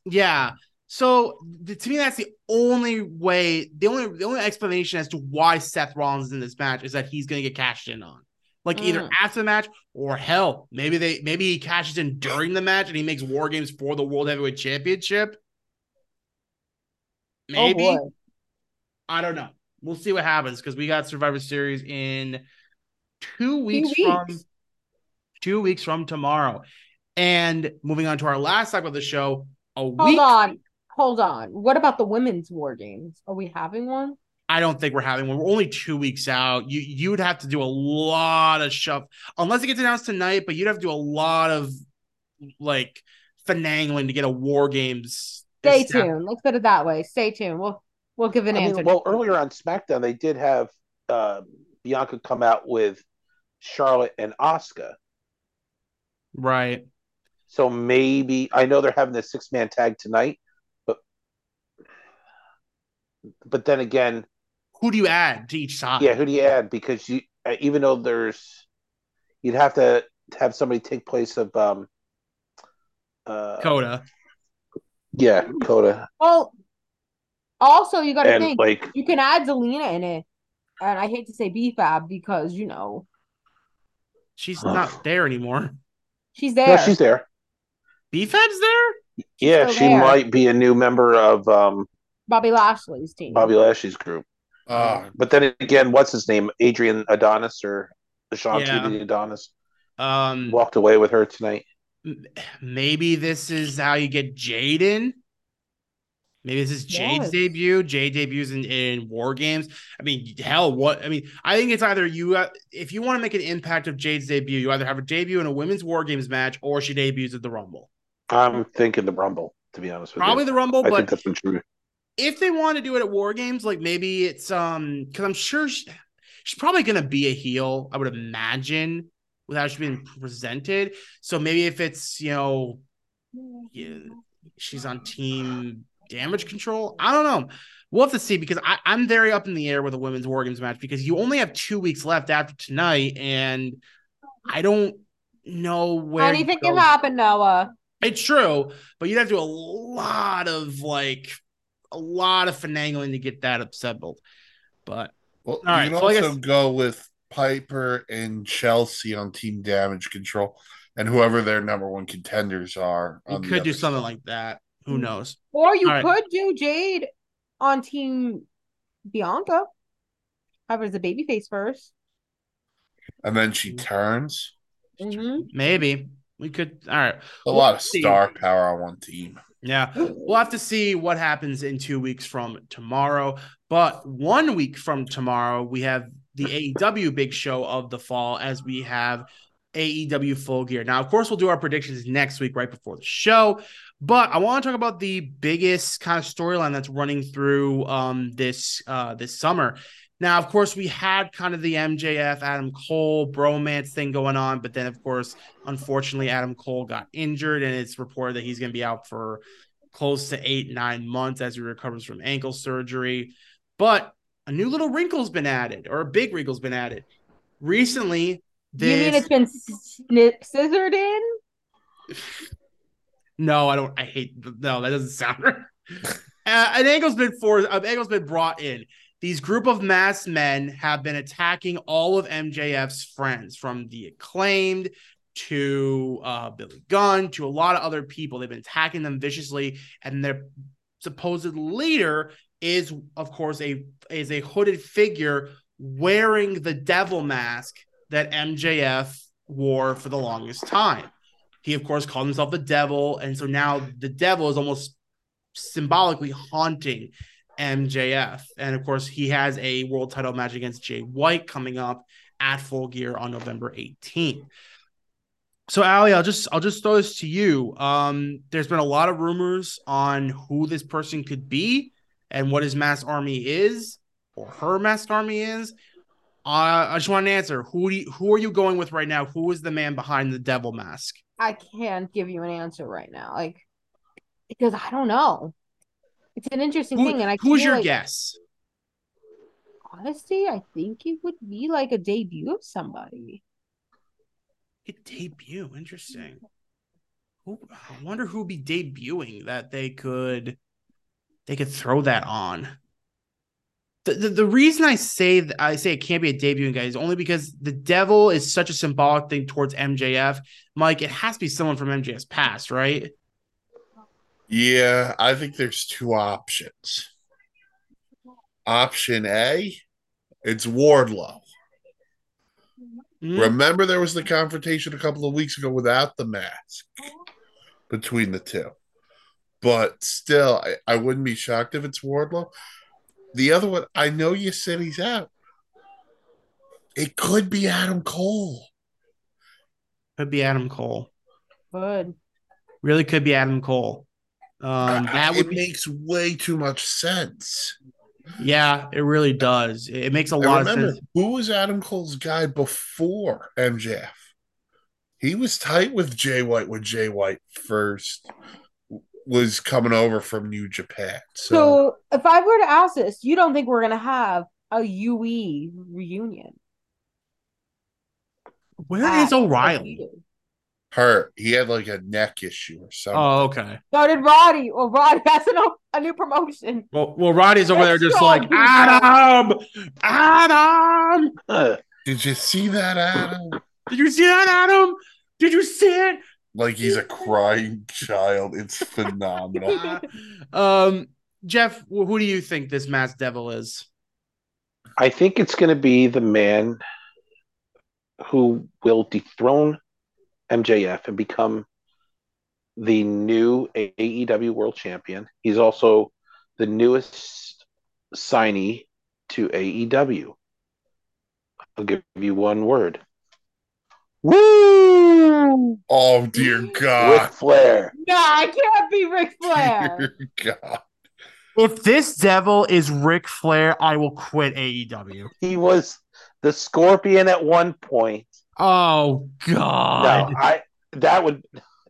Yeah. So th- to me, that's the only way, the only the only explanation as to why Seth Rollins is in this match is that he's gonna get cashed in on. Like either Mm. after the match or hell, maybe they maybe he cashes in during the match and he makes war games for the World Heavyweight Championship. Maybe. Oh. I don't know. We'll see what happens because we got Survivor Series in two weeks, weeks. from two weeks from tomorrow. And moving on to our last segment of the show, a Hold week. on. Hold on. What about the women's war games? Are we having one? I don't think we're having one. We're only two weeks out. You you would have to do a lot of shove unless it gets announced tonight, but you'd have to do a lot of like finagling to get a war games. Stay estab- tuned. Let's put it that way. Stay tuned. We'll we'll give an I mean, answer. well, earlier on SmackDown, they did have uh, Bianca come out with Charlotte and Asuka. Right. So maybe I know they're having the six man tag tonight, but but then again, Who do you add to each side? yeah, who do you add? Because you uh, even though there's, you'd have to have somebody take place of um, uh, Coda. yeah, Coda, well, also you got to and think like you can add Zelina in it, and I hate to say B-Fab because you know She's not there anymore. she's there. no, she's there. B-Fab's there? Yeah, she there. might be a new member of um, Bobby Lashley's team. Bobby Lashley's group. Uh, But then again, what's his name? Adrian Adonis or Ashante Yeah. Adonis Um walked away with her tonight. maybe this is how you get Jaden. Maybe this is Jade's Yes. debut. Jade debuts in, in War Games. I mean, hell, what? I mean, I think it's either you, uh, if you want to make an impact of Jade's debut, you either have her debut in a women's War Games match or she debuts at the Rumble. I'm thinking the Rumble, to be honest with Probably you. the Rumble, I but think that's the truth. If they want to do it at War Games, like maybe it's um because I'm sure she, she's probably gonna be a heel, I would imagine, without she's being presented. So maybe if it's you know yeah, she's on team damage control, I don't know. We'll have to see because I, I'm very up in the air with a women's War Games match because you only have two weeks left after tonight, and I don't know where Anything can happen, Noah. It's true, but you'd have to do a lot of like a lot of finagling to get that assembled. But well, right, you can so also guess- go with Piper and Chelsea on Team Damage Control, and whoever their number one contenders are. you on could do other something side. like that. Who knows? Or you All right. could do Jade on Team Bianca. Have her as a babyface first. and then she turns. Mm-hmm. Maybe we could. All right. A We'll lot of see. star power on one team. Yeah, we'll have to see what happens in two weeks from tomorrow. But one week from tomorrow, we have the AEW big show of the fall as we have AEW full gear. Now, of course, we'll do our predictions next week, right before the show. But I want to talk about the biggest kind of storyline that's running through um, this uh, this summer. Now, of course, we had kind of the MJF Adam Cole bromance thing going on, but then, of course, unfortunately, Adam Cole got injured, and it's reported that he's going to be out for close to eight, nine months as he recovers from ankle surgery. But a new little wrinkle's been added, or a big wrinkle's been added. Recently, this... You mean it's been snip- scissored in? No, I don't. I hate. No, that doesn't sound right. uh, an angle's been for. An angle's been brought in. These group of masked men have been attacking all of MJF's friends, from the acclaimed to uh, Billy Gunn to a lot of other people. They've been attacking them viciously, and their supposed leader is, of course, a is a hooded figure wearing the devil mask that MJF wore for the longest time. He, of course, called himself the devil. And so now the devil is almost symbolically haunting MJF. And of course, he has a world title match against Jay White coming up at Full Gear on November 18th. So Ali, I'll just I'll just throw this to you. Um, there's been a lot of rumors on who this person could be and what his mass army is or her masked army is. Uh, I just want an answer. Who do you, who are you going with right now? Who is the man behind the devil mask? I can't give you an answer right now, like because I don't know. It's an interesting Who- thing, and I who's your like, guess? Honestly, I think it would be like a debut of somebody. A debut. Interesting. Who, I wonder who would be debuting that they could they could throw that on. The, the, the reason I say that I say it can't be a debuting guy is only because the devil is such a symbolic thing towards MJF. Mike, it has to be someone from MJF's past, right? Yeah, I think there's two options. Option A, it's Wardlow. Hmm? Remember, there was the confrontation a couple of weeks ago without the mask between the two. But still, I, I wouldn't be shocked if it's Wardlow. The other one, I know you said he's out. It could be Adam Cole. Could be Adam Cole. Good. Really could be Adam Cole. Um, that it would be, makes way too much sense. yeah, it really does. It it makes a And lot of remember, sense. who was Adam Cole's guy before MJF? He was tight with Jay White when Jay White first was coming over from New Japan. So, So, if I were to ask this, you don't think we're gonna have a UE reunion? Where is at is O'Reilly? WWE? hurt. He had like a neck issue or something. Oh, okay. So did Roddy. Well, Roddy has a, a new promotion. Well, well, Roddy's over there just go, like. Adam, Adam. Did you see that, Adam? Did you see that, Adam? Did you see it? Like he's a crying child. It's phenomenal. um, Jeff, who do you think this mass devil is? I think it's going to be the man who will dethrone MJF and become the new AEW World Champion. He's also the newest signee to AEW. I'll give you one word. Woo! oh dear Ric God. Flair. No, I can't be Ric Flair. Dear God. If this devil is Ric Flair, I will quit AEW. He was the Scorpion at one point. Oh God. No, I that would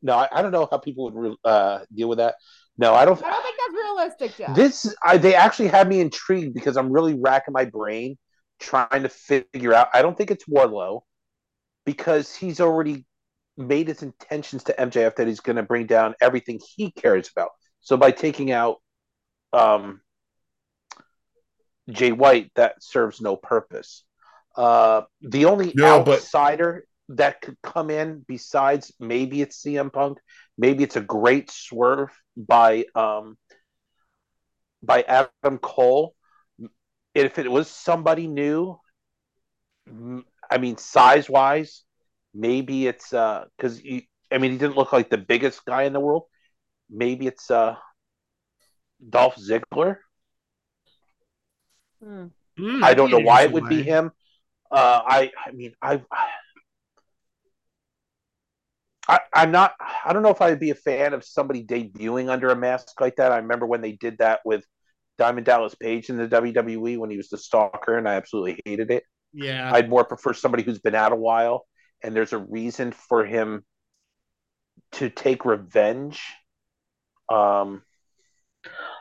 no. I, I don't know how people would re- uh, deal with that. No, I don't. I don't think that's realistic, Jeff. This I, they actually had me intrigued because I'm really racking my brain trying to figure out. I don't think it's Wardlow because he's already made his intentions to MJF that he's going to bring down everything he cares about. So by taking out um, Jay White, that serves no purpose. Uh, the only No, but- outsider that could come in besides maybe it's CM Punk, maybe it's a great swerve by um, by Adam Cole. If it was somebody new, I mean, size wise, maybe it's because I mean he didn't look like the biggest guy in the world. Maybe it's uh, Dolph Ziggler. Hmm, I don't know why it would be him. Uh, I I mean I, I I'm not I don't know if I'd be a fan of somebody debuting under a mask like that. I remember when they did that with Diamond Dallas Page in the WWE when he was the stalker, and I absolutely hated it. Yeah. I'd more prefer somebody who's been out a while and there's a reason for him to take revenge. Um,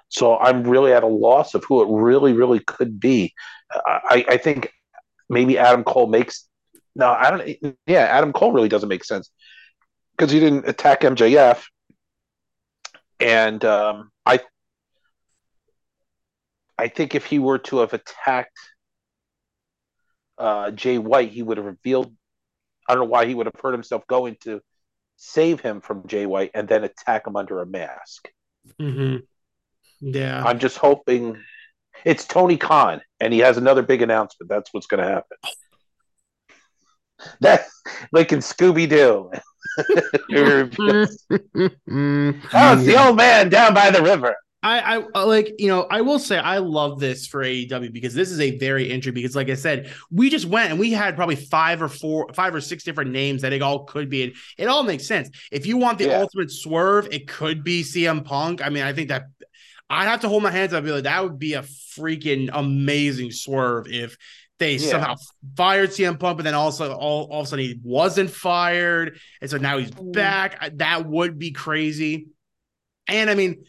so I'm really at a loss of who it really, really could be. I, I think maybe Adam Cole makes no, I don't. Yeah, Adam Cole really doesn't make sense because he didn't attack MJF, and um, I, I think if he were to have attacked uh, Jay White, he would have revealed. I don't know why he would have hurt himself going to save him from Jay White and then attack him under a mask. Mm-hmm. Yeah. I'm just hoping it's Tony Khan and he has another big announcement. That's what's going to happen. That like in Scooby Doo. oh, it's the old man down by the river. I, I like you know I will say I love this for AEW because this is a very entry because like I said we just went and we had probably five or four five or six different names that it all could be it all makes sense if you want the yeah. ultimate swerve it could be CM Punk I mean I think that I'd have to hold my hands up and be like that would be a freaking amazing swerve if they yeah. somehow fired CM Punk, but then also all, all of a sudden he wasn't fired. And so now he's mm. back. That would be crazy. And I mean,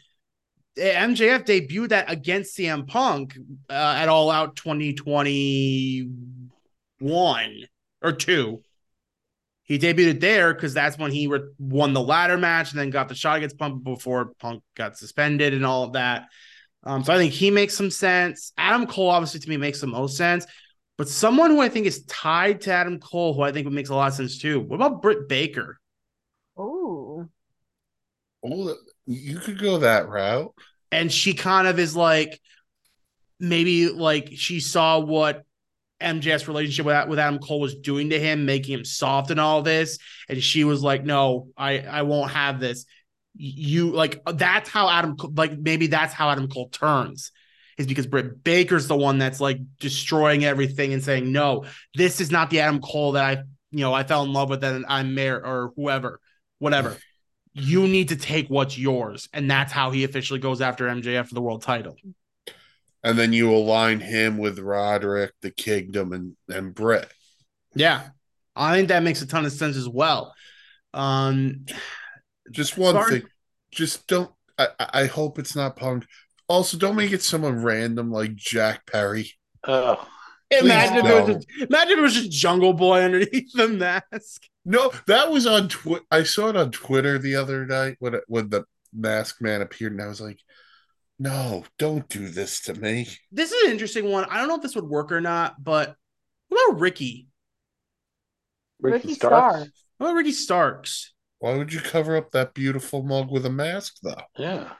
MJF debuted that against CM Punk uh, at All Out 2021 or two. He debuted there because that's when he re- won the ladder match and then got the shot against Punk before Punk got suspended and all of that. Um, so I think he makes some sense. Adam Cole, obviously, to me, makes the most sense. But someone who I think is tied to Adam Cole, who I think makes a lot of sense too. What about Britt Baker? Oh, oh, you could go that route and she kind of is like maybe like she saw what MJF's relationship with, with Adam Cole was doing to him, making him soft and all this, and she was like, "No, I I won't have this." You like uh, that's how Adam like maybe that's how Adam Cole turns is because Britt Baker's the one that's like destroying everything and saying, "No, this is not the Adam Cole that I you know I fell in love with and I'm mayor or whoever, whatever." you need to take what's yours. And that's how he officially goes after MJF for the world title. And then you align him with Roderick, the Kingdom, and, and Britt. Yeah. I think that makes a ton of sense as well. Um just one thing. Just don't I, I hope it's not punk. Also, don't make it someone random like Jack Perry. Oh. Imagine if, just, imagine if it was just Jungle Boy underneath the mask. No, that was on Twitter. I saw it on Twitter the other night when it, when the mask man appeared, and I was like, "No, don't do this to me." This is an interesting one. I don't know if this would work or not, but what about Ricky? Ricky, Ricky Starks. Starks. What about Ricky Starks? Why would you cover up that beautiful mug with a mask, though? Yeah.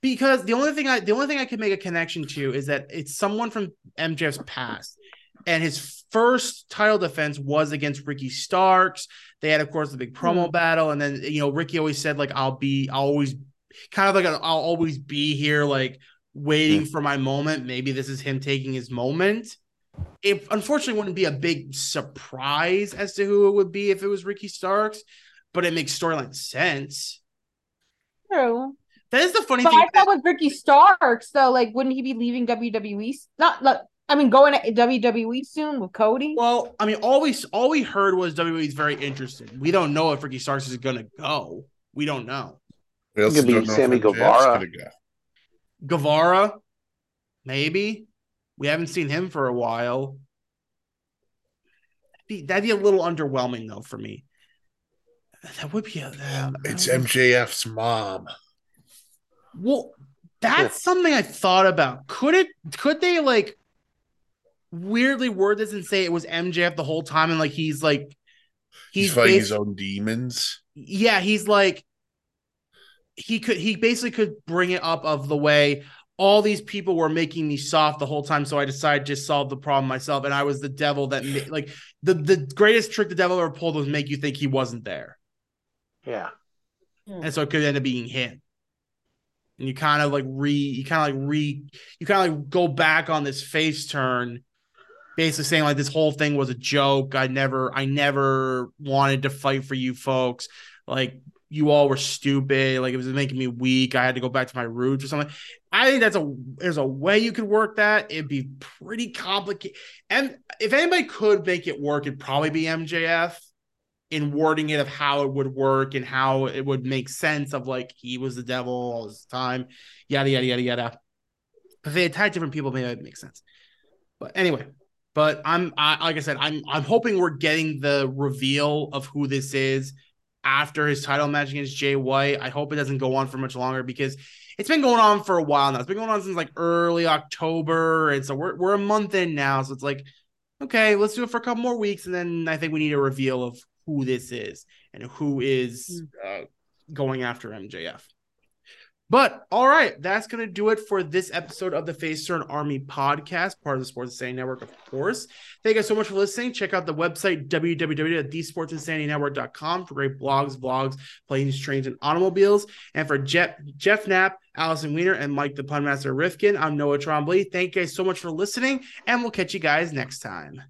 Because the only thing I the only thing I can make a connection to is that it's someone from MJF's past and his first title defense was against Ricky Starks. They had, of course, the big promo mm. battle, and then you know Ricky always said like I'll be, I'll always, kind of like i will always be here, like waiting mm. for my moment. Maybe this is him taking his moment. It unfortunately wouldn't be a big surprise as to who it would be if it was Ricky Starks, but it makes storyline sense. True. That is the funny but thing. I thought with Ricky Starks, though, like, wouldn't he be leaving WWE? Not, like, I mean, going to WWE soon with Cody. Well, I mean, all we all we heard was WWE is very interested. We don't know if Ricky Starks is going to go. We don't know. We also be Sammy Guevara. Guevara, maybe. We haven't seen him for a while. That'd be, that'd be a little underwhelming though for me. That would be a. Uh, it's MJF's mom. Well, that's something I thought about. Could it? Could they like? weirdly word this and say it was MJF the whole time, and like he's like he's, he's fighting his own demons. Yeah, he's like he could he basically could bring it up of the way all these people were making me soft the whole time, so I decided to just solve the problem myself, and I was the devil that made, like the the greatest trick the devil ever pulled was make you think he wasn't there. Yeah, hmm. and so it could end up being him and you kind of like re you kind of like re you kind of like go back on this face turn basically saying like this whole thing was a joke. I never, I never wanted to fight for you folks. Like you all were stupid, like it was making me weak. I had to go back to my roots or something. I think that's a there's a way you could work that. It'd be pretty complicated. And if anybody could make it work, it'd probably be MJF in wording it of how it would work and how it would make sense of like he was the devil all this time, yada yada yada yada. If they attack different people, maybe it makes sense. But anyway, but I'm I, like I said, I'm I'm hoping we're getting the reveal of who this is after his title match against Jay White. I hope it doesn't go on for much longer because it's been going on for a while now. It's been going on since like early October, and so we're we're a month in now. So it's like, okay, let's do it for a couple more weeks, and then I think we need a reveal of who this is and who is uh, going after MJF. But all right, that's going to do it for this episode of the Face Turn Army podcast, part of the Sports Insanity Network, of course. Thank you guys so much for listening. Check out the website, www.thesportsinsanitynetwork.com for great blogs, vlogs, planes, trains, and automobiles. And for Jeff, Jeff Knapp, Allison Weiner, and Mike the Punmaster Rifkin, I'm Noah Trombley. Thank you guys so much for listening, and we'll catch you guys next time.